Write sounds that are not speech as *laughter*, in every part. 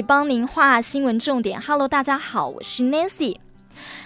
帮您画新闻重点。Hello，大家好，我是 Nancy。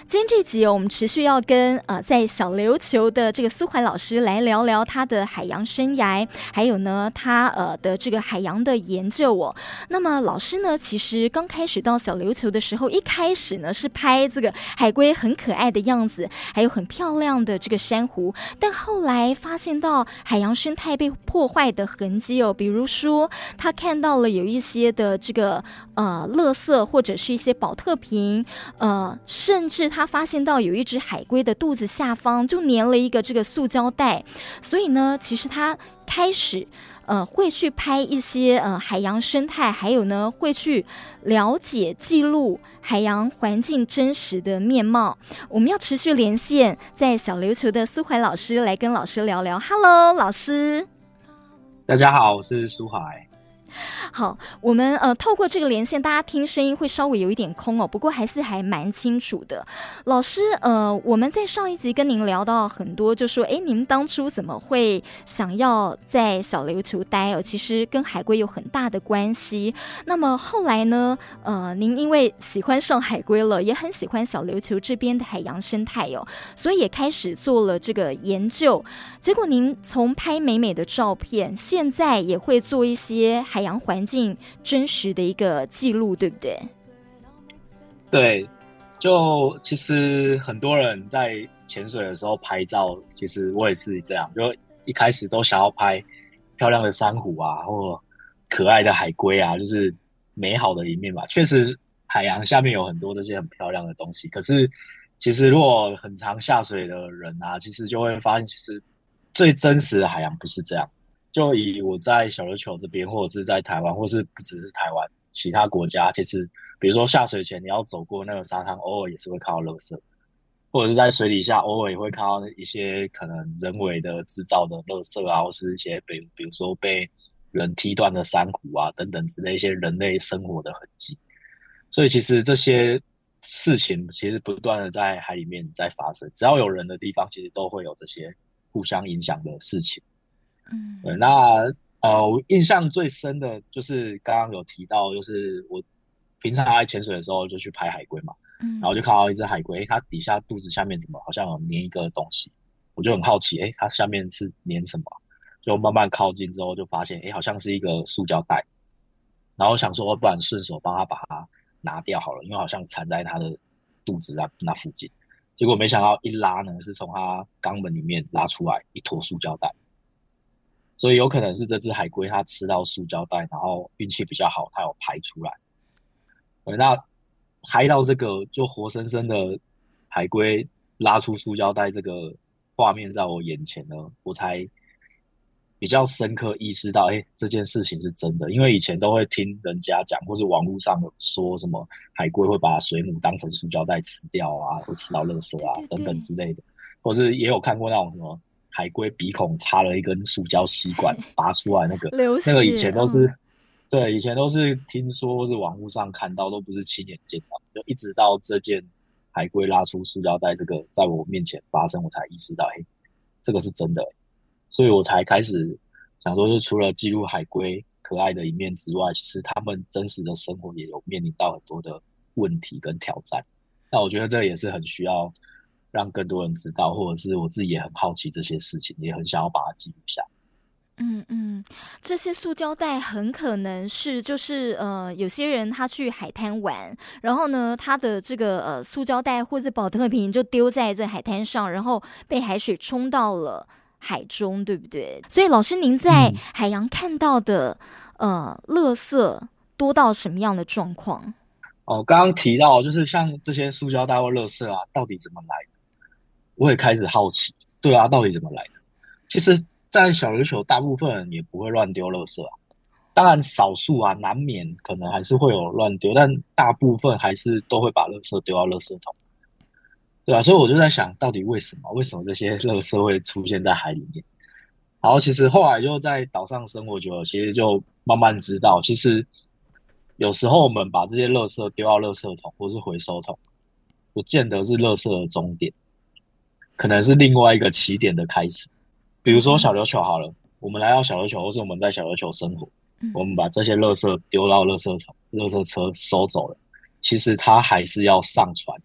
今天这集，我们持续要跟呃在小琉球的这个苏怀老师来聊聊他的海洋生涯，还有呢他呃的这个海洋的研究哦。那么老师呢，其实刚开始到小琉球的时候，一开始呢是拍这个海龟很可爱的样子，还有很漂亮的这个珊瑚，但后来发现到海洋生态被破坏的痕迹哦，比如说他看到了有一些的这个呃垃圾或者是一些宝特瓶，呃甚至。他发现到有一只海龟的肚子下方就粘了一个这个塑胶袋，所以呢，其实他开始呃会去拍一些呃海洋生态，还有呢会去了解记录海洋环境真实的面貌。我们要持续连线在小琉球的苏怀老师来跟老师聊聊。Hello，老师，大家好，我是苏怀。*laughs* 好，我们呃透过这个连线，大家听声音会稍微有一点空哦，不过还是还蛮清楚的。老师，呃，我们在上一集跟您聊到很多，就说，哎，你们当初怎么会想要在小琉球待哦？其实跟海龟有很大的关系。那么后来呢，呃，您因为喜欢上海龟了，也很喜欢小琉球这边的海洋生态哦，所以也开始做了这个研究。结果您从拍美美的照片，现在也会做一些海。洋环境真实的一个记录，对不对？对，就其实很多人在潜水的时候拍照，其实我也是这样，就一开始都想要拍漂亮的珊瑚啊，或可爱的海龟啊，就是美好的一面吧。确实，海洋下面有很多这些很漂亮的东西。可是，其实如果很常下水的人啊，其实就会发现，其实最真实的海洋不是这样。就以我在小琉球这边，或者是在台湾，或是不只是台湾，其他国家，其实比如说下水前你要走过那个沙滩，偶尔也是会看到垃圾，或者是在水底下，偶尔也会看到一些可能人为的制造的垃圾啊，或是一些比比如说被人踢断的珊瑚啊等等之类一些人类生活的痕迹。所以其实这些事情其实不断的在海里面在发生，只要有人的地方，其实都会有这些互相影响的事情。嗯，对，那呃，我印象最深的就是刚刚有提到，就是我平常爱潜水的时候就去拍海龟嘛，嗯，然后就看到一只海龟，它底下肚子下面怎么好像有粘一个东西，我就很好奇，哎，它下面是粘什么？就慢慢靠近之后就发现，哎，好像是一个塑胶袋，然后想说，不然顺手帮它把它拿掉好了，因为好像缠在它的肚子啊那附近，结果没想到一拉呢，是从它肛门里面拉出来一坨塑胶袋。所以有可能是这只海龟它吃到塑胶袋，然后运气比较好，它有排出来。那拍到这个就活生生的海龟拉出塑胶袋这个画面在我眼前呢，我才比较深刻意识到，哎，这件事情是真的。因为以前都会听人家讲，或是网络上有说什么海龟会把水母当成塑胶袋吃掉啊，会吃到垃圾啊等等之类的，或是也有看过那种什么。海龟鼻孔插了一根塑胶吸管，*laughs* 拔出来那个，那个以前都是，对，以前都是听说是网络上看到，都不是亲眼见到，就一直到这件海龟拉出塑胶袋这个在我面前发生，我才意识到，哎，这个是真的，所以我才开始想说，就除了记录海龟可爱的一面之外，其实他们真实的生活也有面临到很多的问题跟挑战，那我觉得这也是很需要。让更多人知道，或者是我自己也很好奇这些事情，也很想要把它记录下。嗯嗯，这些塑胶袋很可能是就是呃，有些人他去海滩玩，然后呢，他的这个呃塑胶袋或者保特瓶就丢在这海滩上，然后被海水冲到了海中，对不对？所以老师，您在海洋看到的、嗯、呃，垃圾多到什么样的状况？哦，刚刚提到就是像这些塑胶袋或垃圾啊，到底怎么来的？我也开始好奇，对啊，到底怎么来的？其实，在小琉球，大部分人也不会乱丢垃圾啊。当然，少数啊，难免可能还是会有乱丢，但大部分还是都会把垃圾丢到垃圾桶，对啊，所以我就在想，到底为什么？为什么这些垃圾会出现在海里面？然后，其实后来就在岛上生活久了，其实就慢慢知道，其实有时候我们把这些垃圾丢到垃圾桶或是回收桶，不见得是垃圾的终点。可能是另外一个起点的开始，比如说小琉球好了，我们来到小琉球，或是我们在小琉球生活，我们把这些垃圾丢到垃圾桶，垃圾车收走了，其实它还是要上船，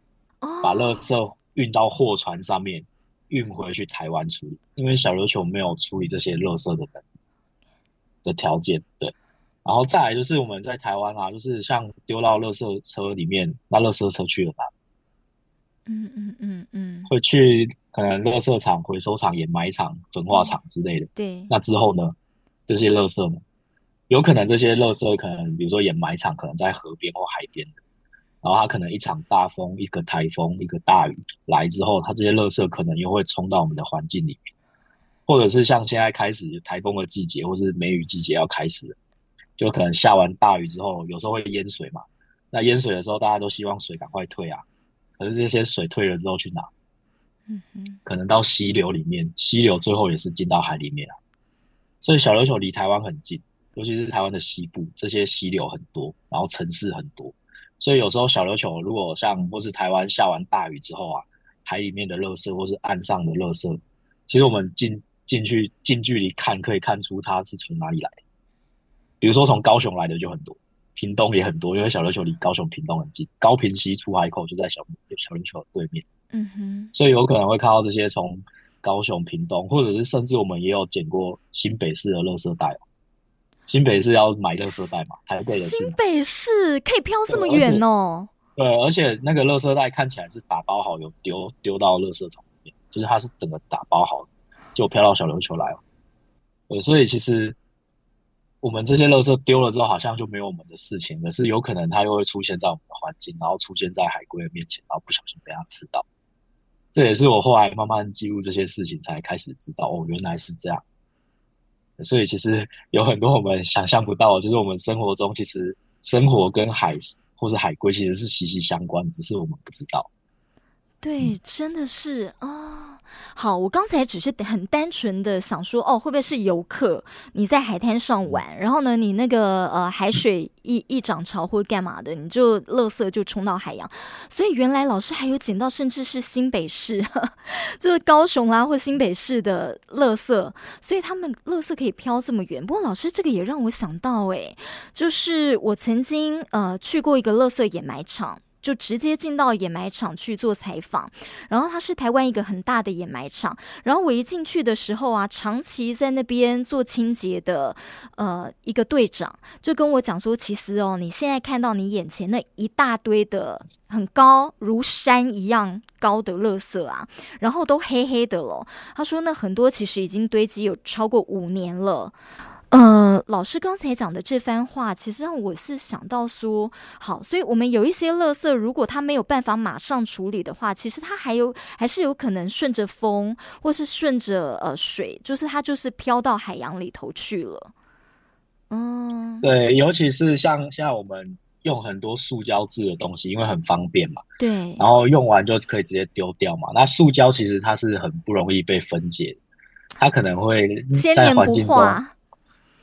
把垃圾运到货船上面，运回去台湾处理。因为小琉球没有处理这些垃圾的人的条件，对。然后再来就是我们在台湾啊，就是像丢到垃圾车里面，那垃圾车去了哪？嗯嗯嗯嗯，会去可能垃圾场、回收厂、掩埋场、焚化厂之类的。对。那之后呢？这些垃圾呢？有可能这些垃圾可能，比如说掩埋场可能在河边或海边的，然后它可能一场大风、一个台风、一个大雨来之后，它这些垃圾可能又会冲到我们的环境里面，或者是像现在开始台风的季节，或是梅雨季节要开始了，就可能下完大雨之后，有时候会淹水嘛。那淹水的时候，大家都希望水赶快退啊。可是这些水退了之后去哪？嗯哼，可能到溪流里面，溪流最后也是进到海里面啊。所以小琉球离台湾很近，尤其是台湾的西部，这些溪流很多，然后城市很多，所以有时候小琉球如果像或是台湾下完大雨之后啊，海里面的垃圾或是岸上的垃圾，其实我们进进去近距离看，可以看出它是从哪里来的。比如说从高雄来的就很多。屏东也很多，因为小琉球离高雄、屏东很近，高屏溪出海口就在小小琉球对面。嗯哼，所以有可能会看到这些从高雄、屏东，或者是甚至我们也有捡过新北市的垃圾袋。新北市要买垃圾袋嘛？台北的新北市可以飘这么远哦？对，而且那个垃圾袋看起来是打包好，有丢丢到垃圾桶里面，就是它是整个打包好，就飘到小琉球来了。对，所以其实。我们这些垃圾丢了之后，好像就没有我们的事情，可是有可能它又会出现在我们的环境，然后出现在海龟的面前，然后不小心被它吃到。这也是我后来慢慢记录这些事情，才开始知道哦，原来是这样。所以其实有很多我们想象不到，就是我们生活中其实生活跟海或是海龟其实是息息相关，只是我们不知道。对，真的是啊。哦好，我刚才只是很单纯的想说，哦，会不会是游客？你在海滩上玩，然后呢，你那个呃海水一一涨潮或干嘛的，你就垃圾就冲到海洋。所以原来老师还有捡到，甚至是新北市，*laughs* 就是高雄啦、啊、或新北市的垃圾，所以他们垃圾可以飘这么远。不过老师这个也让我想到，诶，就是我曾经呃去过一个垃圾掩埋场。就直接进到掩埋场去做采访，然后它是台湾一个很大的掩埋场，然后我一进去的时候啊，长期在那边做清洁的呃一个队长就跟我讲说，其实哦，你现在看到你眼前那一大堆的很高如山一样高的垃圾啊，然后都黑黑的了，他说那很多其实已经堆积有超过五年了。呃，老师刚才讲的这番话，其实让我是想到说，好，所以我们有一些垃圾，如果它没有办法马上处理的话，其实它还有还是有可能顺着风，或是顺着呃水，就是它就是飘到海洋里头去了。嗯，对，尤其是像现在我们用很多塑胶制的东西，因为很方便嘛，对，然后用完就可以直接丢掉嘛。那塑胶其实它是很不容易被分解，它可能会在环境中。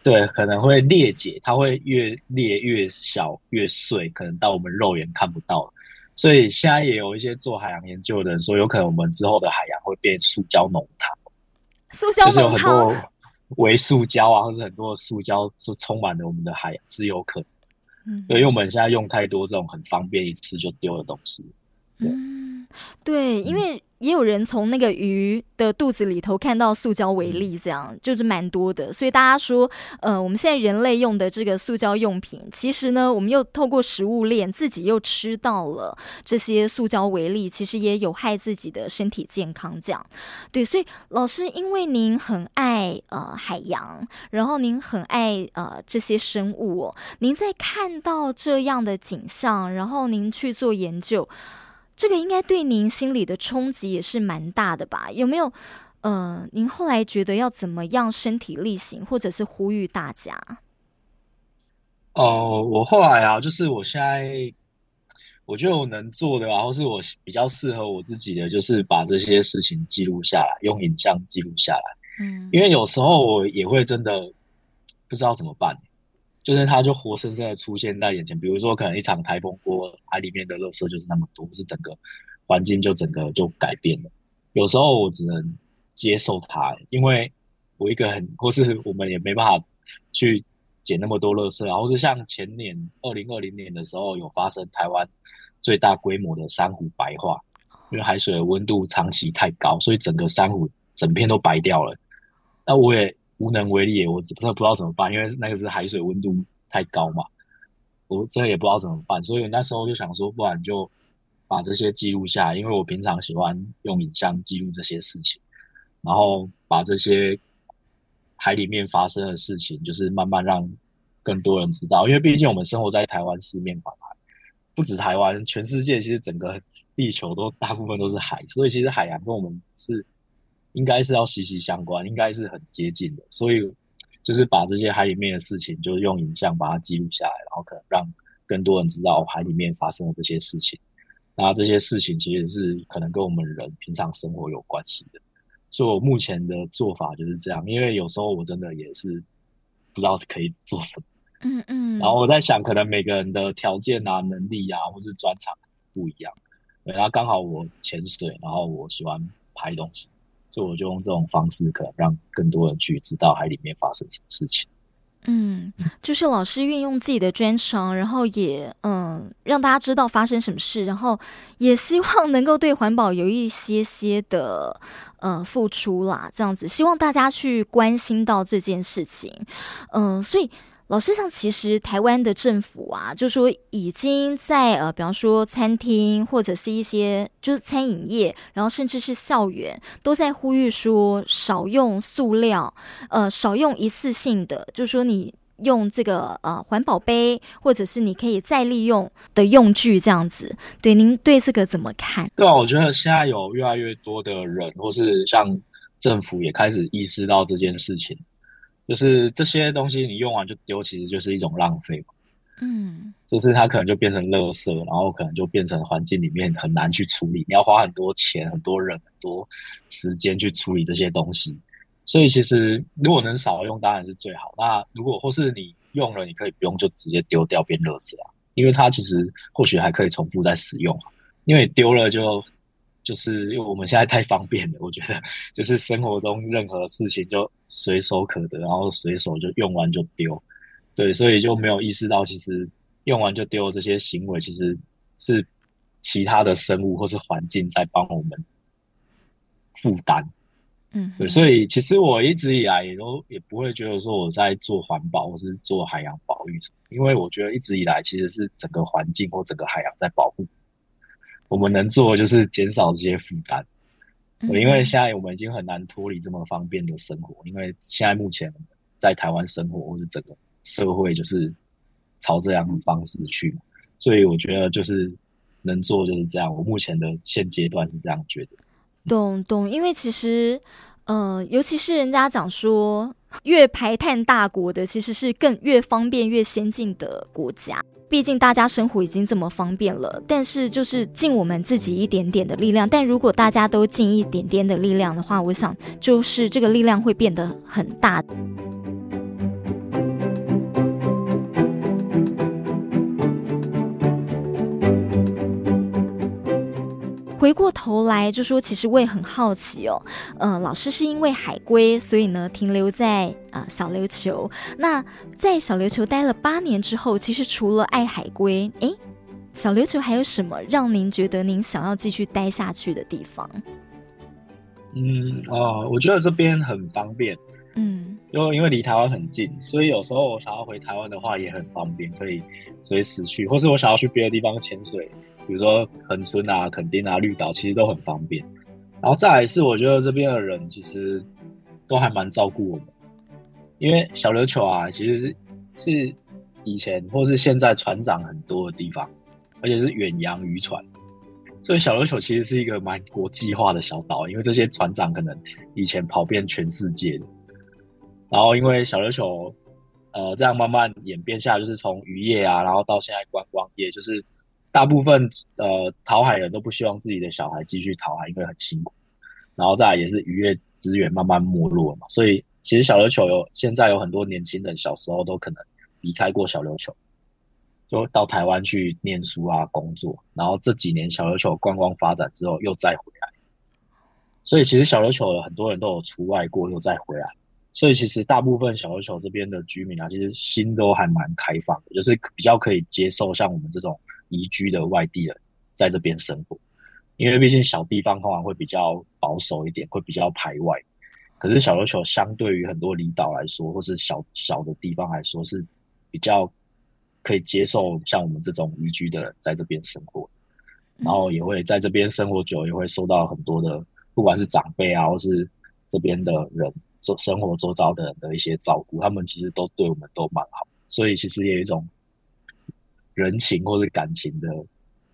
对，可能会裂解，它会越裂越小越碎，可能到我们肉眼看不到。所以现在也有一些做海洋研究的人说，有可能我们之后的海洋会变塑胶浓汤。塑胶就是有很多微塑胶啊，或是很多塑胶是充满了我们的海洋，是有可能。嗯，因为我们现在用太多这种很方便一次就丢的东西。对。嗯，对，因为。也有人从那个鱼的肚子里头看到塑胶微粒，这样就是蛮多的。所以大家说，呃，我们现在人类用的这个塑胶用品，其实呢，我们又透过食物链自己又吃到了这些塑胶微粒，其实也有害自己的身体健康。这样，对，所以老师，因为您很爱呃海洋，然后您很爱呃这些生物哦，您在看到这样的景象，然后您去做研究。这个应该对您心里的冲击也是蛮大的吧？有没有？呃，您后来觉得要怎么样身体力行，或者是呼吁大家？哦、呃，我后来啊，就是我现在我觉得我能做的，然后是我比较适合我自己的，就是把这些事情记录下来，用影像记录下来。嗯，因为有时候我也会真的不知道怎么办。就是它就活生生的出现在眼前，比如说可能一场台风过，海里面的垃圾就是那么多，是整个环境就整个就改变了。有时候我只能接受它，因为我一个很或是我们也没办法去捡那么多垃圾，然后是像前年二零二零年的时候有发生台湾最大规模的珊瑚白化，因为海水的温度长期太高，所以整个珊瑚整片都白掉了。那我也无能为力，我真的不知道怎么办，因为那个是海水温度太高嘛，我真的也不知道怎么办，所以那时候就想说，不然就把这些记录下来，因为我平常喜欢用影像记录这些事情，然后把这些。海里面发生的事情，就是慢慢让更多人知道，因为毕竟我们生活在台湾四面环海，不止台湾，全世界其实整个地球都大部分都是海，所以其实海洋跟我们是应该是要息息相关，应该是很接近的。所以就是把这些海里面的事情，就是用影像把它记录下来，然后可能让更多人知道海里面发生的这些事情。那这些事情其实是可能跟我们人平常生活有关系的。所以我目前的做法就是这样，因为有时候我真的也是不知道可以做什么，嗯嗯，然后我在想，可能每个人的条件啊、能力啊，或是专长不一样，然后刚好我潜水，然后我喜欢拍东西，所以我就用这种方式，可能让更多人去知道海里面发生什么事情。嗯，就是老师运用自己的专长，然后也嗯让大家知道发生什么事，然后也希望能够对环保有一些些的呃付出啦，这样子希望大家去关心到这件事情，嗯，所以。老师，像其实台湾的政府啊，就说已经在呃，比方说餐厅或者是一些就是餐饮业，然后甚至是校园，都在呼吁说少用塑料，呃，少用一次性的，就是说你用这个呃环保杯，或者是你可以再利用的用具这样子。对，您对这个怎么看？对啊，我觉得现在有越来越多的人，或是像政府也开始意识到这件事情。就是这些东西你用完就丢，其实就是一种浪费嘛。嗯，就是它可能就变成垃圾，然后可能就变成环境里面很难去处理，你要花很多钱、很多人、很多时间去处理这些东西。所以其实如果能少用，当然是最好。那如果或是你用了，你可以不用就直接丢掉变垃圾啊，因为它其实或许还可以重复再使用啊。因为丢了就。就是因为我们现在太方便了，我觉得就是生活中任何事情就随手可得，然后随手就用完就丢，对，所以就没有意识到其实用完就丢这些行为，其实是其他的生物或是环境在帮我们负担，嗯，对，所以其实我一直以来也都也不会觉得说我在做环保或是做海洋保育因为我觉得一直以来其实是整个环境或整个海洋在保护。我们能做的就是减少这些负担，因为现在我们已经很难脱离这么方便的生活，因为现在目前在台湾生活或是整个社会就是朝这样的方式去，所以我觉得就是能做就是这样。我目前的现阶段是这样觉得。懂懂，因为其实，呃，尤其是人家讲说，越排碳大国的其实是更越方便越先进的国家。毕竟大家生活已经这么方便了，但是就是尽我们自己一点点的力量。但如果大家都尽一点点的力量的话，我想就是这个力量会变得很大。回过头来就说，其实我也很好奇哦，呃，老师是因为海龟，所以呢停留在啊、呃、小琉球。那在小琉球待了八年之后，其实除了爱海龟，诶，小琉球还有什么让您觉得您想要继续待下去的地方？嗯哦、呃，我觉得这边很方便，嗯，因为因为离台湾很近，所以有时候我想要回台湾的话也很方便，可以随时去，或是我想要去别的地方潜水。比如说恒春啊、垦丁啊、绿岛，其实都很方便。然后再来是，我觉得这边的人其实都还蛮照顾我们，因为小琉球啊，其实是是以前或是现在船长很多的地方，而且是远洋渔船，所以小琉球其实是一个蛮国际化的小岛，因为这些船长可能以前跑遍全世界。然后因为小琉球，呃，这样慢慢演变下来，就是从渔业啊，然后到现在观光业，就是。大部分呃讨海人都不希望自己的小孩继续讨海，因为很辛苦。然后再来也是渔业资源慢慢没落嘛，所以其实小琉球有现在有很多年轻人小时候都可能离开过小琉球，就到台湾去念书啊工作。然后这几年小琉球观光发展之后又再回来，所以其实小琉球有很多人都有出外过又再回来，所以其实大部分小琉球这边的居民啊，其实心都还蛮开放的，就是比较可以接受像我们这种移居的外地人在这边生活。因为毕竟小地方通常会比较保守一点，会比较排外。可是小琉球相对于很多离岛来说，或是小小的地方来说，是比较可以接受像我们这种移居的人在这边生活，然后也会在这边生活久，也会受到很多的，不管是长辈啊，或是这边的人做生活周遭的人的一些照顾，他们其实都对我们都蛮好，所以其实也有一种人情或是感情的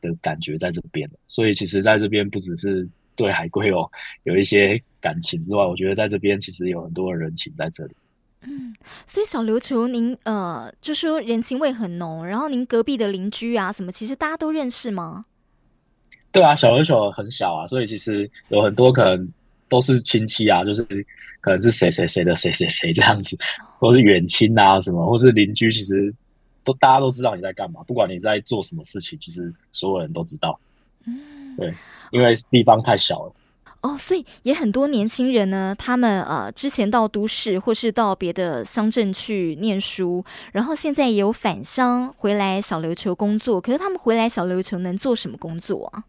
的感觉在这边。所以其实在这边不只是对海龟哦有一些感情之外，我觉得在这边其实有很多的人情在这里。嗯，所以小琉球您呃，就说人情味很浓，然后您隔壁的邻居啊什么，其实大家都认识吗？对啊，小琉球很小啊，所以其实有很多可能都是亲戚啊，就是可能是谁谁谁的谁谁谁这样子，或是远亲啊什么，或是邻居，其实都大家都知道你在干嘛，不管你在做什么事情，其实所有人都知道。嗯，对，因为地方太小了。哦，所以也很多年轻人呢，他们呃之前到都市或是到别的乡镇去念书，然后现在也有返乡回来小琉球工作。可是他们回来小琉球能做什么工作啊？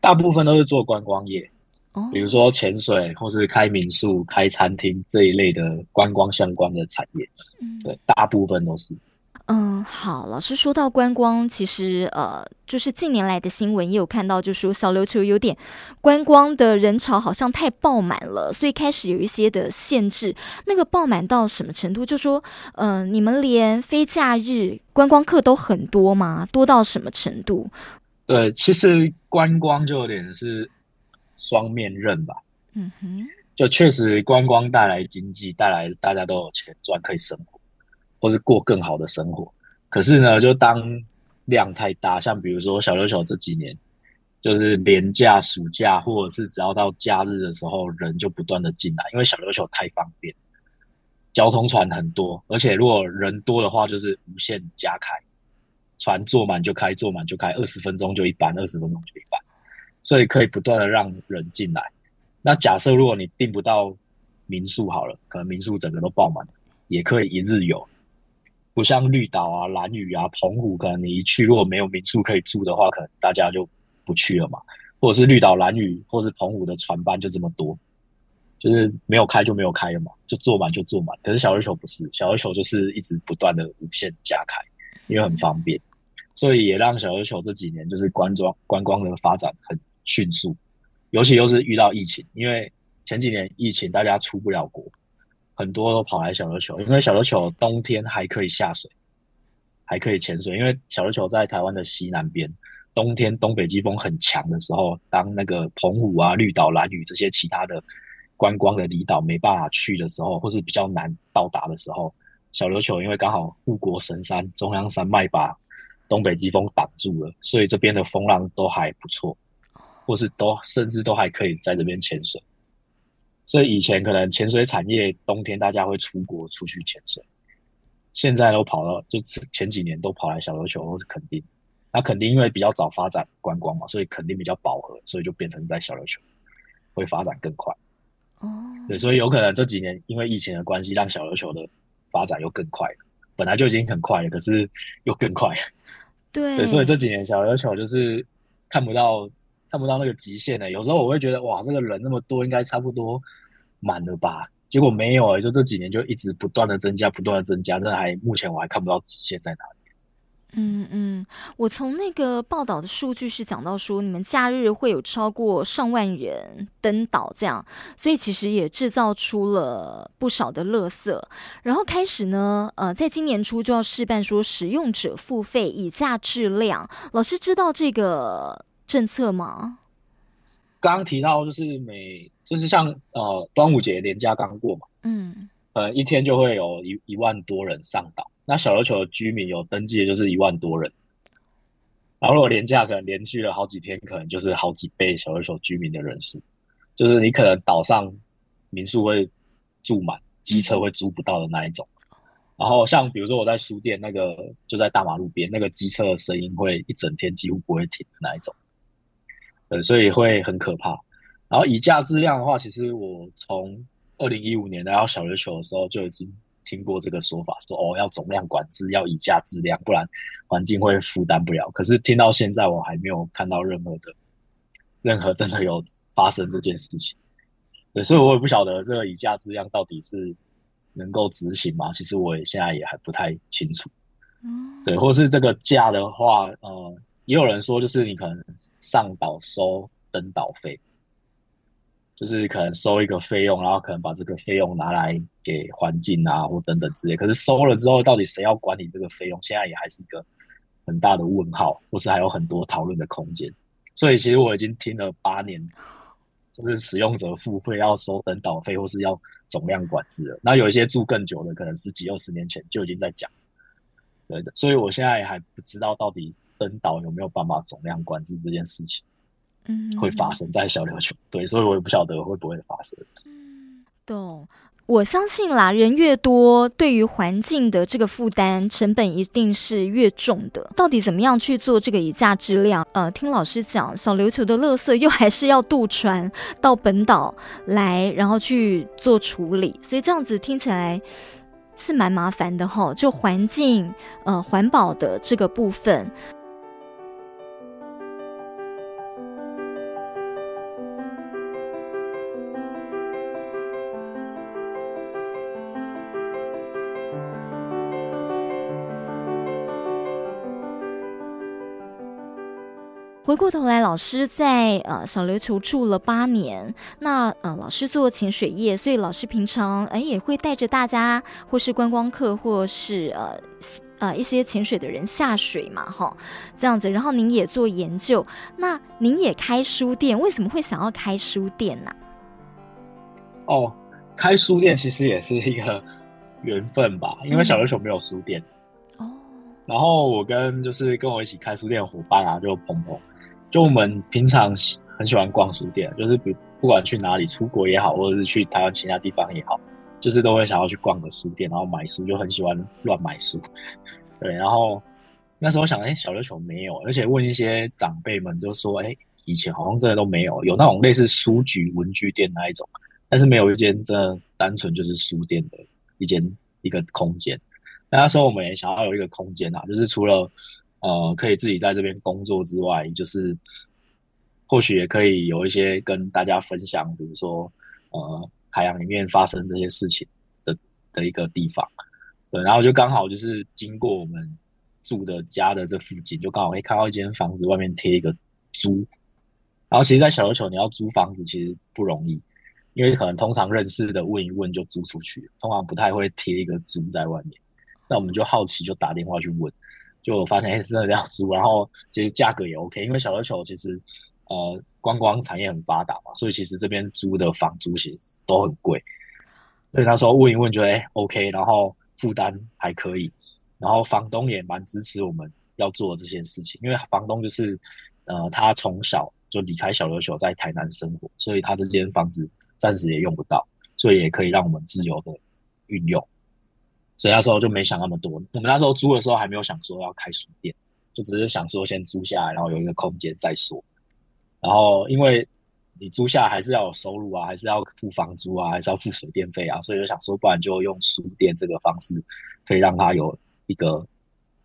大部分都是做观光业，哦，比如说潜水或是开民宿、开餐厅这一类的观光相关的产业。嗯，对，大部分都是。嗯，好，老师说到观光，其实呃，就是近年来的新闻也有看到，就说小琉球有点观光的人潮好像太爆满了，所以开始有一些的限制。那个爆满到什么程度？就说，嗯、呃，你们连非假日观光客都很多吗？多到什么程度？对，其实观光就有点是双面刃吧。嗯哼，就确实观光带来经济，带来大家都有钱赚，可以生活。或是过更好的生活，可是呢，就当量太大，像比如说小琉球这几年，就是年假、暑假，或者是只要到假日的时候，人就不断的进来，因为小琉球太方便，交通船很多，而且如果人多的话，就是无限加开，船坐满就开，坐满就开，二十分钟就一班，二十分钟就一班，所以可以不断的让人进来。那假设如果你订不到民宿好了，可能民宿整个都爆满，也可以一日游。不像绿岛啊、兰屿啊、澎湖，可能你一去如果没有民宿可以住的话，可能大家就不去了嘛。或者是绿岛、兰屿，或是澎湖的船班就这么多，就是没有开就没有开了嘛，就坐满就坐满。可是小琉球不是，小琉球就是一直不断的无限加开，因为很方便，所以也让小琉球这几年就是观光观光的发展很迅速，尤其又是遇到疫情，因为前几年疫情大家出不了国。很多都跑来小琉球，因为小琉球冬天还可以下水，还可以潜水。因为小琉球在台湾的西南边，冬天东北季风很强的时候，当那个澎湖啊、绿岛、兰屿这些其他的观光的离岛没办法去的时候，或是比较难到达的时候，小琉球因为刚好护国神山中央山脉把东北季风挡住了，所以这边的风浪都还不错，或是都甚至都还可以在这边潜水。所以以前可能潜水产业冬天大家会出国出去潜水，现在都跑到就前几年都跑来小琉球或是垦丁，那垦丁因为比较早发展观光嘛，所以垦丁比较饱和，所以就变成在小琉球会发展更快。哦，对，所以有可能这几年因为疫情的关系，让小琉球的发展又更快了。本来就已经很快了，可是又更快。对，*laughs* 对，所以这几年小琉球就是看不到。看不到那个极限呢、有时候我会觉得哇，这个人那么多，应该差不多满了吧？结果没有、就这几年就一直不断的增加，不断的增加，那还目前我还看不到极限在哪里。嗯嗯，我从那个报道的数据是讲到说，你们假日会有超过上万人登岛，这样，所以其实也制造出了不少的垃圾。然后开始呢，呃，在今年初就要试办说使用者付费以价质量。老师知道这个政策吗？刚刚提到就是每就是像呃端午节连假刚过嘛，嗯，呃一天就会有一一万多人上岛，那小琉球的居民有登记的就是一万多人，然后如果连假可能连续了好几天，可能就是好几倍小琉球居民的人数，就是你可能岛上民宿会住满，机车会租不到的那一种。然后像比如说我在书店那个就在大马路边，那个机车的声音会一整天几乎不会停的那一种。对，所以会很可怕。然后以价质量的话，其实我从二零一五年来到小琉球的时候就已经听过这个说法，说哦要总量管制，要以价质量，不然环境会负担不了。可是听到现在，我还没有看到任何的任何真的有发生这件事情。对，所以我也不晓得这个以价质量到底是能够执行吗？其实我也现在也还不太清楚。嗯，对，或是这个价的话，呃，也有人说就是你可能上岛收登岛费。就是可能收一个费用，然后可能把这个费用拿来给环境啊，或等等之类。可是收了之后，到底谁要管理这个费用？现在也还是一个很大的问号，或是还有很多讨论的空间。所以其实我已经听了八年，就是使用者付费要收登岛费，或是要总量管制了。那有一些住更久的，可能十几二十年前就已经在讲。对的，所以我现在还不知道到底登岛有没有办法总量管制这件事情。嗯，会发生在小琉球，对，所以我也不晓得会不会发生。嗯，懂。我相信啦，人越多，对于环境的这个负担成本一定是越重的。到底怎么样去做这个以价质量？呃，听老师讲，小琉球的垃圾又还是要渡船到本岛来，然后去做处理，所以这样子听起来是蛮麻烦的哈。就环境呃环保的这个部分。回过头来，老师在呃小琉球住了八年。那呃，老师做潜水业，所以老师平常哎也会带着大家，或是观光客，或是呃呃一些潜水的人下水嘛，哈，这样子。然后您也做研究，那您也开书店，为什么会想要开书店呢？哦，开书店其实也是一个缘分吧，因为小琉球没有书店。哦、嗯。然后我跟就是跟我一起开书店的伙伴啊，就鹏鹏。就我们平常很喜欢逛书店，就是比不管去哪里，出国也好，或者是去台湾其他地方也好，就是都会想要去逛个书店，然后买书，就很喜欢乱买书。对，然后那时候想，哎，小琉球没有，而且问一些长辈们就说，哎，以前好像真的都没有，有那种类似书局、文具店那一种，但是没有一间真的单纯就是书店的一间一个空间。那时候我们也想要有一个空间啊，就是除了呃，可以自己在这边工作之外，就是或许也可以有一些跟大家分享，比如说呃，海洋里面发生这些事情的的一个地方。对，然后就刚好就是经过我们住的家的这附近，就刚好可以看到一间房子外面贴一个租。然后其实，在小琉球你要租房子其实不容易，因为可能通常认识的问一问就租出去，通常不太会贴一个租在外面。那我们就好奇，就打电话去问。就发现哎，真的要租，然后其实价格也 OK，因为小琉球其实呃观光产业很发达嘛，所以其实这边租的房租其实都很贵。所以那时候问一问，觉得哎 OK，然后负担还可以，然后房东也蛮支持我们要做这件事情，因为房东就是呃他从小就离开小琉球，在台南生活，所以他这间房子暂时也用不到，所以也可以让我们自由的运用。所以那时候就没想那么多。我们那时候租的时候还没有想说要开书店，就只是想说先租下来，然后有一个空间再说。然后因为你租下还是要有收入啊，还是要付房租啊，还是要付水电费啊，所以就想说，不然就用书店这个方式，可以让它有一个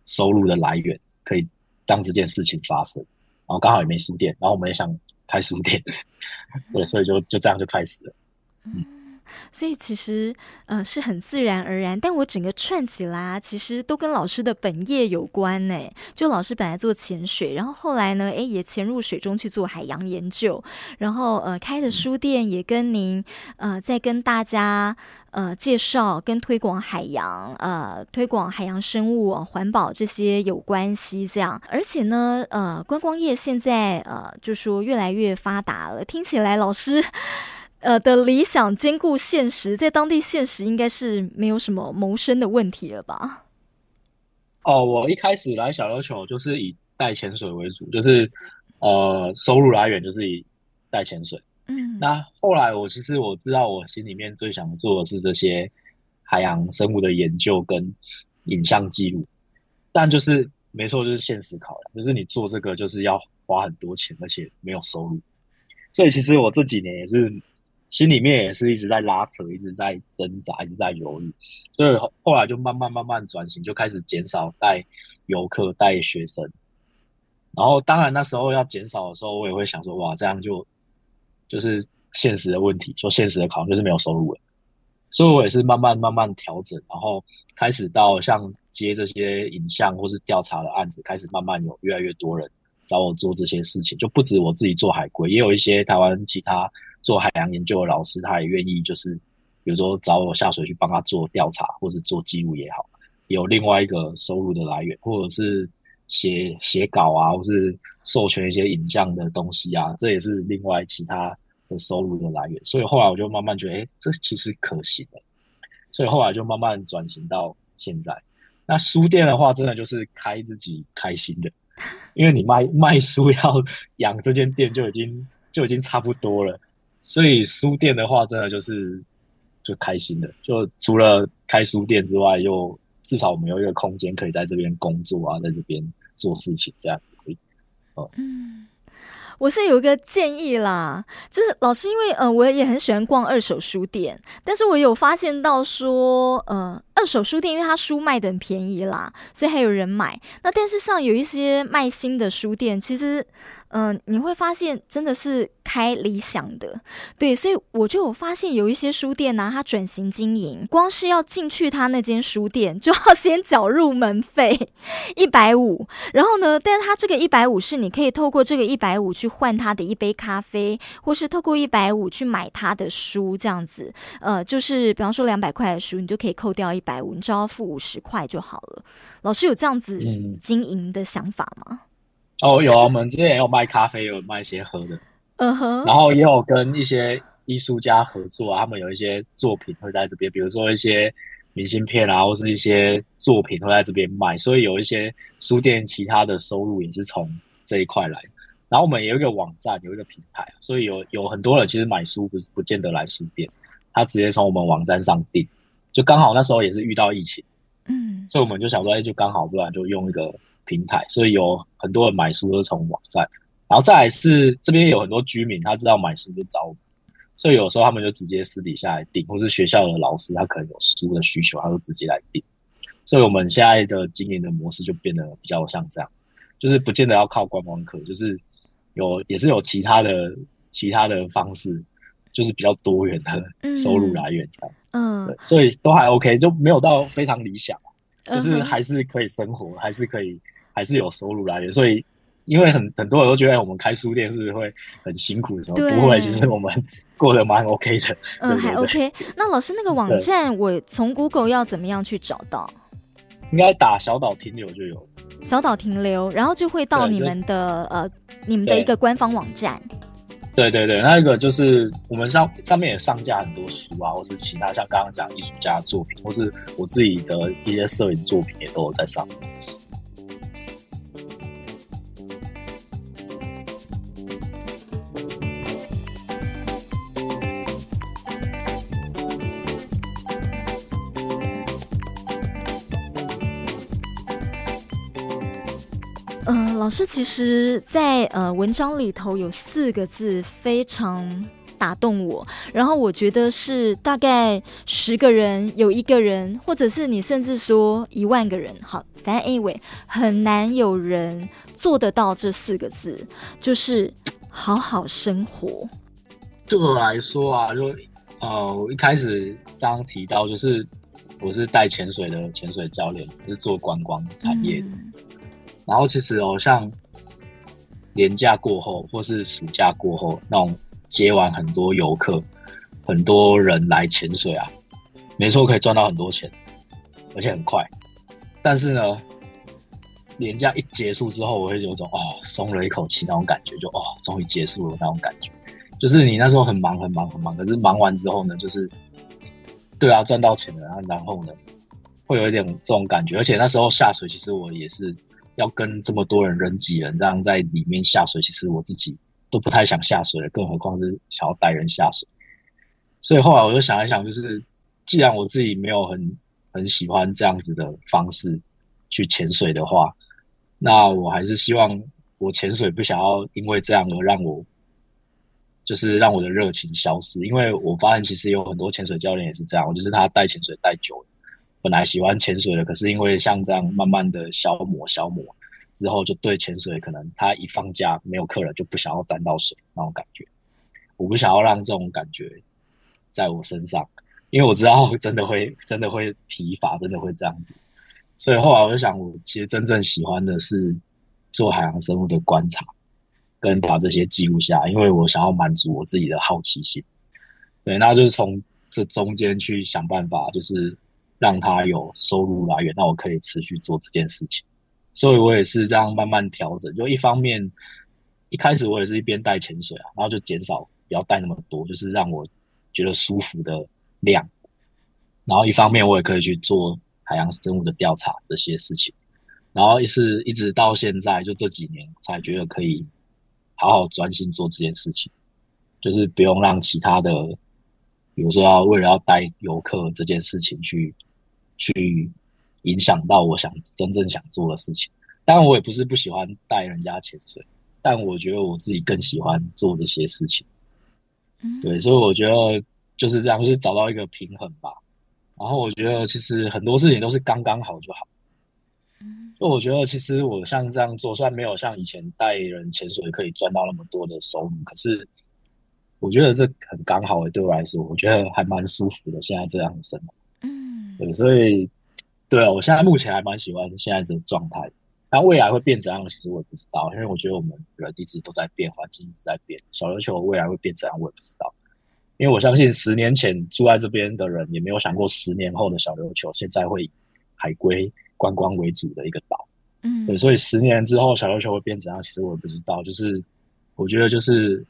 收入的来源，可以让这件事情发生。然后刚好也没书店，然后我们也想开书店，*laughs* 对，所以就就这样就开始了。嗯。所以其实呃是很自然而然，但我整个串起来啊，其实都跟老师的本业有关呢。就老师本来做潜水，然后后来呢，诶也潜入水中去做海洋研究，然后呃开的书店也跟您呃在跟大家呃介绍跟推广海洋呃推广海洋生物啊环保这些有关系这样。而且呢呃观光业现在呃就说越来越发达了，听起来老师。呃的理想兼顾现实，在当地现实应该是没有什么谋生的问题了吧？哦，我一开始来小琉球就是以带潜水为主，就是呃收入来源就是以带潜水。嗯，那后来我其实我知道我心里面最想做的是这些海洋生物的研究跟影像记录，但就是没错，就是现实考量，就是你做这个就是要花很多钱，而且没有收入，所以其实我这几年也是。心里面也是一直在拉扯，一直在挣扎，一直在犹豫。所以后来就慢慢慢慢转型，就开始减少带游客、带学生。然后当然那时候要减少的时候，我也会想说，哇，这样就就是现实的问题，说现实的考量就是没有收入了。所以我也是慢慢慢慢调整，然后开始到像接这些影像或是调查的案子，开始慢慢有越来越多人找我做这些事情，就不止我自己做海龟，也有一些台湾其他做海洋研究的老师，他也愿意就是比如说找我下水去帮他做调查，或是做记录也好，有另外一个收入的来源，或者是写写稿啊，或是授权一些影像的东西啊，这也是另外其他。的收入的来源，所以后来我就慢慢觉得，哎、这其实可行的，所以后来就慢慢转型到现在。那书店的话，真的就是开自己开心的，因为你卖卖书要养这间店就已经就已经差不多了，所以书店的话，真的就是就开心的。就除了开书店之外，又至少我们有一个空间可以在这边工作啊，在这边做事情，这样子可以。哦，嗯。我是有一个建议啦，就是老师，因为呃，我也很喜欢逛二手书店，但是我有发现到说，呃，二手书店因为它书卖得很便宜啦，所以还有人买。那但是像有一些卖新的书店，其实。嗯、呃，你会发现真的是开理想的，对，所以我就有发现有一些书店呢、啊，它转型经营，光是要进去他那间书店，就要先缴入门费一百五，然后呢，但是他这个一百五是你可以透过这个一百五去换他的一杯咖啡，或是透过一百五去买他的书这样子，呃，就是比方说两百块的书，你就可以扣掉一百五，你只要付五十块就好了。老师有这样子经营的想法吗？嗯哦，有啊，我们之前也有卖咖啡，有卖一些喝的，嗯哼，然后也有跟一些艺术家合作啊，他们有一些作品会在这边，比如说一些明信片啊，或是一些作品会在这边卖，所以有一些书店其他的收入也是从这一块来。然后我们也有一个网站，有一个平台，所以有有很多人其实买书不是不见得来书店，他直接从我们网站上订，就刚好那时候也是遇到疫情，嗯，所以我们就想说，哎，就刚好不然就用一个。平台，所以有很多人买书都是从网站，然后再来是这边有很多居民，他知道买书就找我们，所以有时候他们就直接私底下来订，或是学校的老师他可能有书的需求，他就直接来订，所以我们现在的经营的模式就变得比较像这样子，就是不见得要靠观光客，就是有也是有其他的其他的方式，就是比较多元的 *laughs* 收入来源这样子，嗯，对，所以都还 OK，就没有到非常理想，就是还是可以生活，还是可以。还是有收入来源，所以因为很很多人都觉得我们开书店是不是会很辛苦的时候？不会，其实我们 *laughs* 过得蛮 OK 的。嗯，*laughs* 还 OK。那老师那个网站，我从 Google 要怎么样去找到？应该打小岛停留就有。小岛停留，然后就会到你们的呃，你们的一个官方网站。对对对，那一个就是我们上上面也上架很多书啊，或是其他像刚刚讲艺术家的作品，或是我自己的一些摄影作品也都有在上面。老师其实在，在呃文章里头有四个字非常打动我，然后我觉得是大概十个人有一个人，或者是你甚至说一万个人，好，反正 anyway 很难有人做得到这四个字，就是好好生活。对我来说啊，就呃，我一开始刚刚提到，就是我是带潜水的潜水教练，就是做观光产业的。嗯然后其实哦，像年假过后或是暑假过后，那种接完很多游客，很多人来潜水啊，没错，可以赚到很多钱，而且很快。但是呢，年假一结束之后，我会有种哦，松了一口气那种感觉，就哦，终于结束了那种感觉。就是你那时候很忙很忙很忙，可是忙完之后呢，就是对啊，赚到钱了，然后呢，会有一点这种感觉。而且那时候下水，其实我也是。要跟这么多人人挤人这样在里面下水，其实我自己都不太想下水了，更何况是想要带人下水。所以后来我就想一想，就是既然我自己没有很很喜欢这样子的方式去潜水的话，那我还是希望我潜水不想要因为这样而让我就是让我的热情消失。因为我发现其实有很多潜水教练也是这样，就是他带潜水带久了，本来喜欢潜水的，可是因为像这样慢慢的消磨消磨之后，就对潜水可能他一放假没有客人就不想要沾到水那种感觉。我不想要让这种感觉在我身上，因为我知道 *laughs* 真的会真的会疲乏，真的会这样子。所以后来我就想，我其实真正喜欢的是做海洋生物的观察，跟把这些记录下，因为我想要满足我自己的好奇心。对，那就是从这中间去想办法，就是让它有收入来源，那我可以持续做这件事情。所以我也是这样慢慢调整，就一方面一开始我也是一边带潜水啊，然后就减少。不要带那么多，就是让我觉得舒服的量。然后一方面我也可以去做海洋生物的调查这些事情。然后一是一直到现在，就这几年才觉得可以好好专心做这件事情，就是不用让其他的，比如说要为了要带游客这件事情去去影响到我想真正想做的事情。当然我也不是不喜欢带人家潜水，但我觉得我自己更喜欢做这些事情。对，所以我觉得就是这样，就是找到一个平衡吧。然后我觉得其实很多事情都是刚刚好就好。嗯，就我觉得其实我像这样做，虽然没有像以前带人潜水可以赚到那么多的收入，可是我觉得这很刚好诶，对我来说，我觉得还蛮舒服的。现在这样的生活，嗯，对，所以对啊，我现在目前还蛮喜欢现在这个状态。但未来会变怎样，其实我也不知道，因为我觉得我们人一直都在变，环境一直在变。小琉球未来会变怎样，我也不知道。因为我相信十年前住在这边的人，也没有想过十年后的小琉球现在会以海龟观光为主的一个岛。嗯，对，所以十年之后小琉球会变怎样，其实我也不知道。就是我觉得就是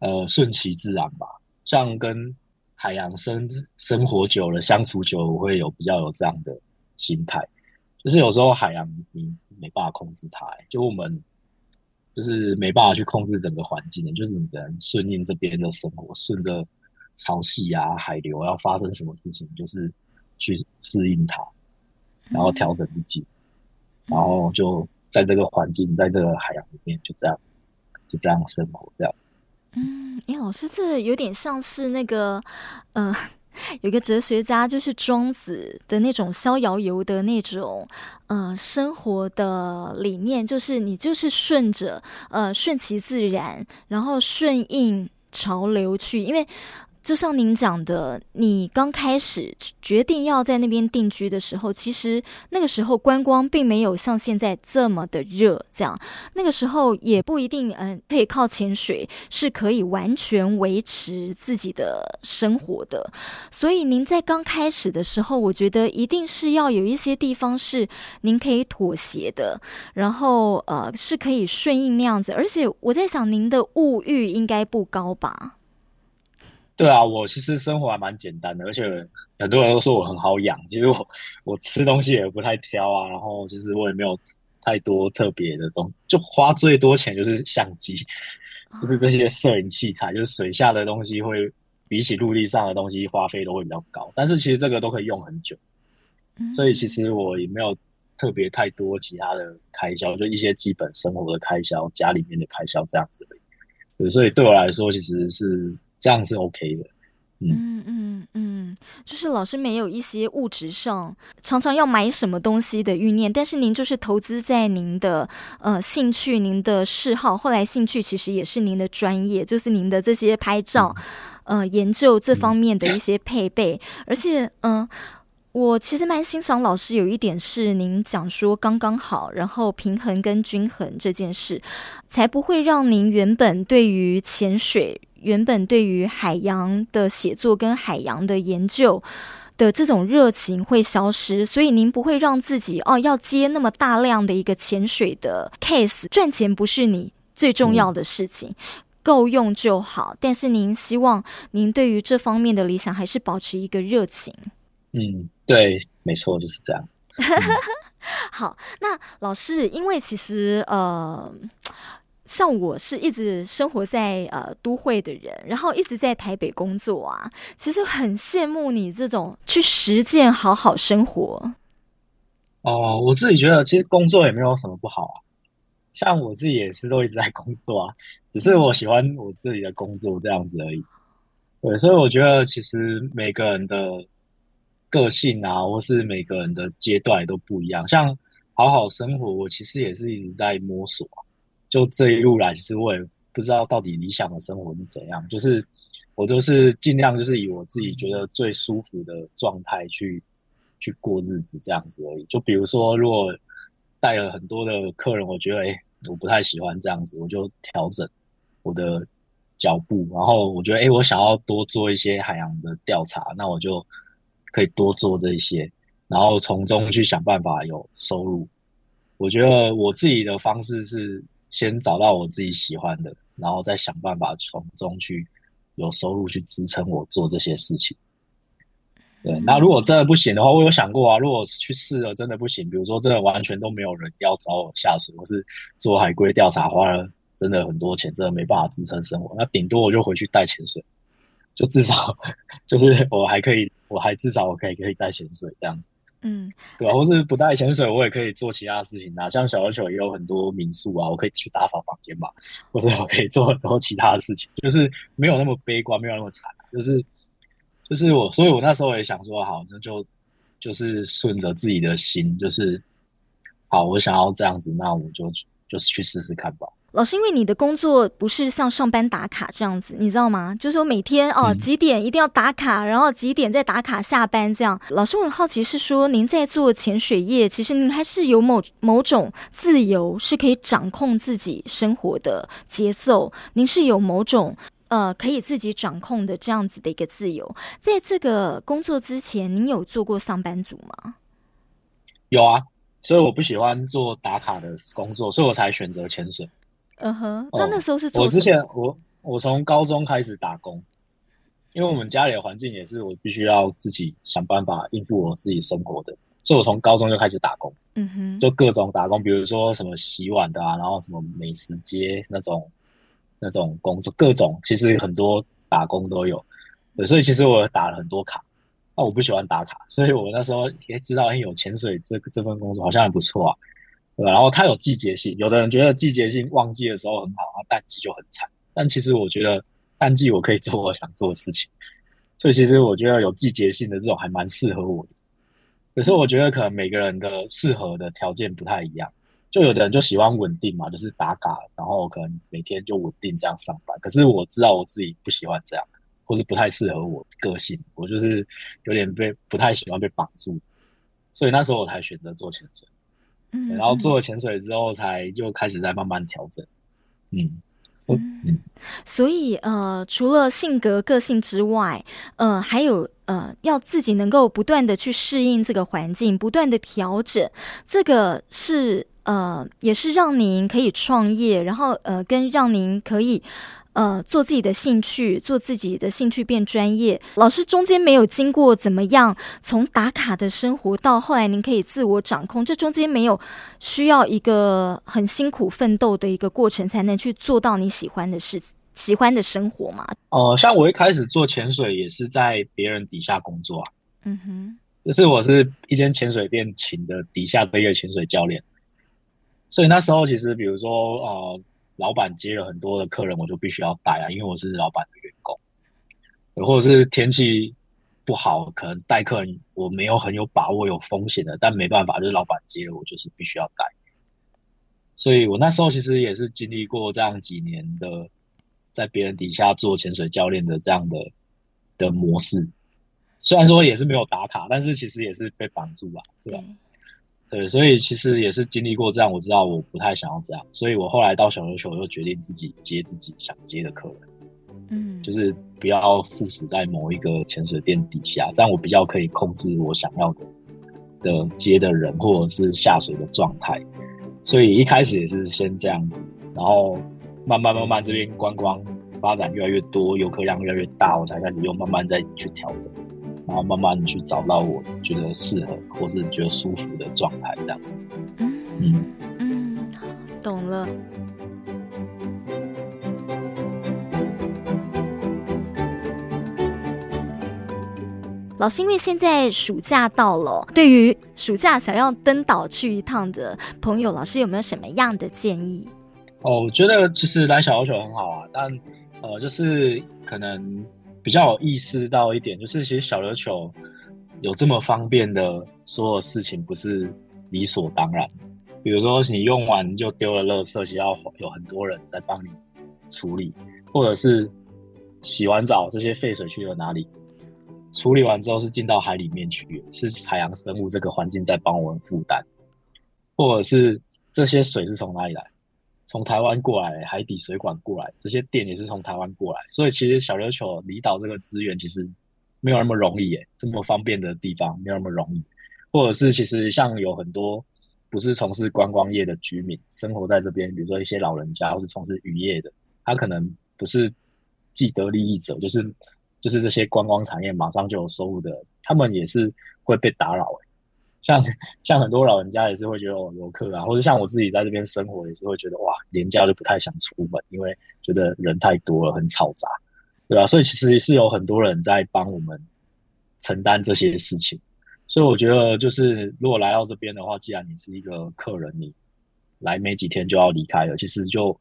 呃顺其自然吧。像跟海洋生生活久了，相处久了，我会有比较有这样的心态。就是有时候海洋你没办法控制它，欸，就我们就是没办法去控制整个环境的，就是你只能顺应这边的生活，顺着潮汐啊、海流要发生什么事情，就是去适应它，然后调整自己，然后就在这个环境，在这个海洋里面就这样就这样生活这样。嗯，哎，老师，这有点像是那个，嗯、呃。有个哲学家，就是庄子的那种逍遥游的那种，呃，生活的理念，就是你就是顺着，呃，顺其自然，然后顺应潮流去，因为。就像您讲的，你刚开始决定要在那边定居的时候，其实那个时候观光并没有像现在这么的热，这样那个时候也不一定，嗯，可以靠潜水是可以完全维持自己的生活的。所以您在刚开始的时候，我觉得一定是要有一些地方是您可以妥协的，然后呃是可以顺应那样子。而且我在想，您的物欲应该不高吧？对啊，我其实生活还蛮简单的，而且很多人都说我很好养。其实我我吃东西也不太挑啊，然后其实我也没有太多特别的东西，就花最多钱就是相机，就是那些摄影器材，就是水下的东西会比起陆地上的东西花费都会比较高，但是其实这个都可以用很久，所以其实我也没有特别太多其他的开销，就一些基本生活的开销，家里面的开销这样子。对，所以对我来说其实是。这样是 OK 的，嗯。嗯嗯，就是老师没有一些物质上常常要买什么东西的欲念，但是您就是投资在您的呃兴趣、您的嗜好，后来兴趣其实也是您的专业，就是您的这些拍照、嗯、呃研究这方面的一些配备，嗯、而且嗯。呃我其实蛮欣赏老师有一点是，您讲说刚刚好，然后平衡跟均衡这件事，才不会让您原本对于潜水、原本对于海洋的写作跟海洋的研究的这种热情会消失。所以您不会让自己哦要接那么大量的一个潜水的 case，赚钱不是你最重要的事情，够用就好。但是您希望您对于这方面的理想还是保持一个热情。嗯。对，没错，就是这样子。*laughs* 好，那老师，因为其实呃，像我是一直生活在呃都会的人，然后一直在台北工作啊，其实很羡慕你这种去实践好好生活。哦，我自己觉得其实工作也没有什么不好啊，像我自己也是都一直在工作啊，只是我喜欢我自己的工作这样子而已。对，所以我觉得其实每个人的个性啊，或是每个人的阶段都不一样。像好好生活，我其实也是一直在摸索。就这一路来，其实我也不知道到底理想的生活是怎样。就是我都是尽量就是以我自己觉得最舒服的状态去去过日子这样子而已。就比如说，如果带了很多的客人，我觉得哎，我不太喜欢这样子，我就调整我的。脚步，然后我觉得，哎，我想要多做一些海洋的调查，那我就可以多做这一些，然后从中去想办法有收入。我觉得我自己的方式是先找到我自己喜欢的，然后再想办法从中去有收入去支撑我做这些事情。对，那如果真的不行的话，我有想过啊，如果去试了真的不行，比如说真的完全都没有人要找我下水，我是做海龟调查花了。真的很多钱，真的没办法支撑生活。那顶多我就回去带潜水，就至少 *laughs* 就是我还可以，我还至少我可以可以带潜水这样子。嗯，对吧？或是不带潜水，我也可以做其他事情啊。像小琉球也有很多民宿啊，我可以去打扫房间嘛，或者我可以做很多其他的事情，就是没有那么悲观，没有那么惨。就是就是我，所以我那时候也想说，好，那就就是顺着自己的心，就是好，我想要这样子，那我就就是去试试看吧。老师，因为你的工作不是像上班打卡这样子，你知道吗？就是说每天哦几点一定要打卡，然后几点再打卡下班这样。老师，我很好奇是说，您在做潜水业，其实您还是有某某种自由，是可以掌控自己生活的节奏。您是有某种呃可以自己掌控的这样子的一个自由。在这个工作之前，您有做过上班族吗？有啊，所以我不喜欢做打卡的工作，所以我才选择潜水。嗯哼，那那时候是做、哦、我之前我我从高中开始打工，因为我们家里的环境也是我必须要自己想办法应付我自己生活的，所以我从高中就开始打工。嗯哼，就各种打工，比如说什么洗碗的啊，然后什么美食街那种那种工作，各种其实很多打工都有。对，所以其实我打了很多卡，那我不喜欢打卡，所以我那时候也知道，哎，有潜水这这份工作好像还不错啊。对，然后它有季节性，有的人觉得季节性旺季的时候很好，然后淡季就很惨。但其实我觉得淡季我可以做我想做的事情，所以其实我觉得有季节性的这种还蛮适合我的。可是我觉得可能每个人的适合的条件不太一样，就有的人就喜欢稳定嘛，就是打卡，然后可能每天就稳定这样上班。可是我知道我自己不喜欢这样，或是不太适合我个性，我就是有点被不太喜欢被绑住，所以那时候我才选择做潜水。然后做了潜水之后，才就开始在慢慢调整。嗯，嗯，所以呃，除了性格个性之外，呃，还有呃，要自己能够不断的去适应这个环境，不断的调整，这个是呃，也是让您可以创业，然后呃，跟让您可以。呃，做自己的兴趣，做自己的兴趣变专业。老师中间没有经过怎么样，从打卡的生活到后来您可以自我掌控，这中间没有需要一个很辛苦奋斗的一个过程，才能去做到你喜欢的事、喜欢的生活嘛？哦、呃，像我一开始做潜水也是在别人底下工作啊。嗯哼，就是我是一间潜水店请的底下的一个潜水教练，所以那时候其实比如说呃。老板接了很多的客人，我就必须要带啊，因为我是老板的员工。或者是天气不好，可能带客人我没有很有把握，有风险的，但没办法，就是老板接了，我就是必须要带。所以我那时候其实也是经历过这样几年的，在别人底下做潜水教练的这样的的模式。虽然说也是没有打卡，但是其实也是被绑住了，对吧？对，所以其实也是经历过这样，我知道我不太想要这样，所以我后来到小琉球，我就决定自己接自己想接的客人，嗯，就是不要附属在某一个潜水店底下，这样我比较可以控制我想要的的接的人或者是下水的状态。所以一开始也是先这样子，然后慢慢慢慢这边观光发展越来越多，游客量越来越大，我才开始又慢慢再去调整。然后慢慢去找到我觉得适合或是觉得舒服的状态，这样子。嗯嗯嗯，懂了。老师，因为现在暑假到了，对于暑假想要登岛去一趟的朋友，老师有没有什么样的建议？哦，我觉得其实来小琉球很好啊，但呃，就是可能比较有意识到一点，就是其实小琉球有这么方便的所有事情，不是理所当然。比如说你用完就丢了垃圾，需要有很多人在帮你处理，或者是洗完澡这些废水去了哪里？处理完之后是进到海里面去，是海洋生物这个环境在帮我们负担，或者是这些水是从哪里来？从台湾过来，海底水管过来，这些电也是从台湾过来，所以其实小琉球离岛这个资源其实没有那么容易耶，这么方便的地方没有那么容易，或者是其实像有很多。不是从事观光业的居民生活在这边，比如说一些老人家，或是从事渔业的，他可能不是既得利益者，就是就是这些观光产业马上就有收入的，他们也是会被打扰。像 *laughs* 像很多老人家也是会觉得哦，游客啊，或者像我自己在这边生活也是会觉得哇，连假就不太想出门，因为觉得人太多了，很嘈杂，对吧？所以其实是有很多人在帮我们承担这些事情。所以我觉得，就是如果来到这边的话，既然你是一个客人，你来没几天就要离开了，其实就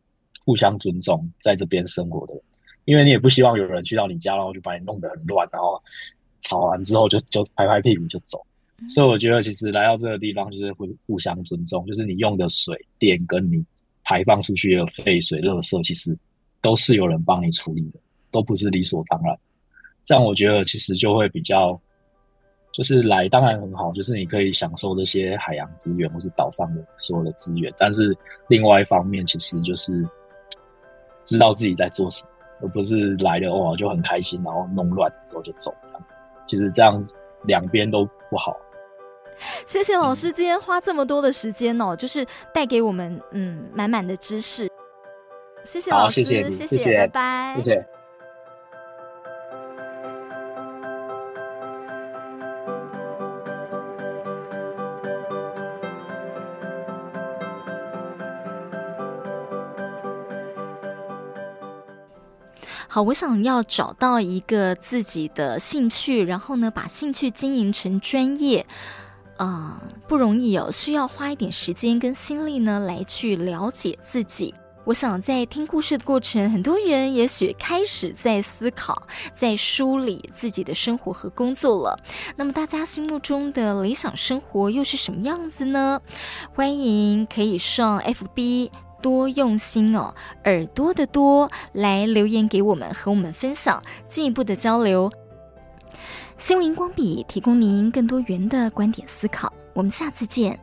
互相尊重在这边生活的人，因为你也不希望有人去到你家，然后就把你弄得很乱，然后吵完之后就就拍拍屁股就走。所以我觉得，其实来到这个地方就是会互相尊重，就是你用的水电跟你排放出去的废水、垃圾，其实都是有人帮你处理的，都不是理所当然。这样我觉得其实就会比较。就是来当然很好，就是你可以享受这些海洋资源或是岛上的所有的资源，但是另外一方面，其实就是知道自己在做什么，而不是来了哦就很开心，然后弄乱之后就走这样子。其实这样子两边都不好。*laughs* 谢谢老师今天花这么多的时间哦，就是带给我们嗯满满的知识。谢谢老师，谢谢，谢谢，拜拜，谢谢。好，我想要找到一个自己的兴趣，然后呢，把兴趣经营成专业，啊、不容易哦，需要花一点时间跟心力呢，来去了解自己。我想在听故事的过程，很多人也许开始在思考，在梳理自己的生活和工作了。那么，大家心目中的理想生活又是什么样子呢？欢迎可以上 FB。多用心哦，耳朵的多来留言给我们，和我们分享进一步的交流。星云光笔提供您更多元的观点思考，我们下次见。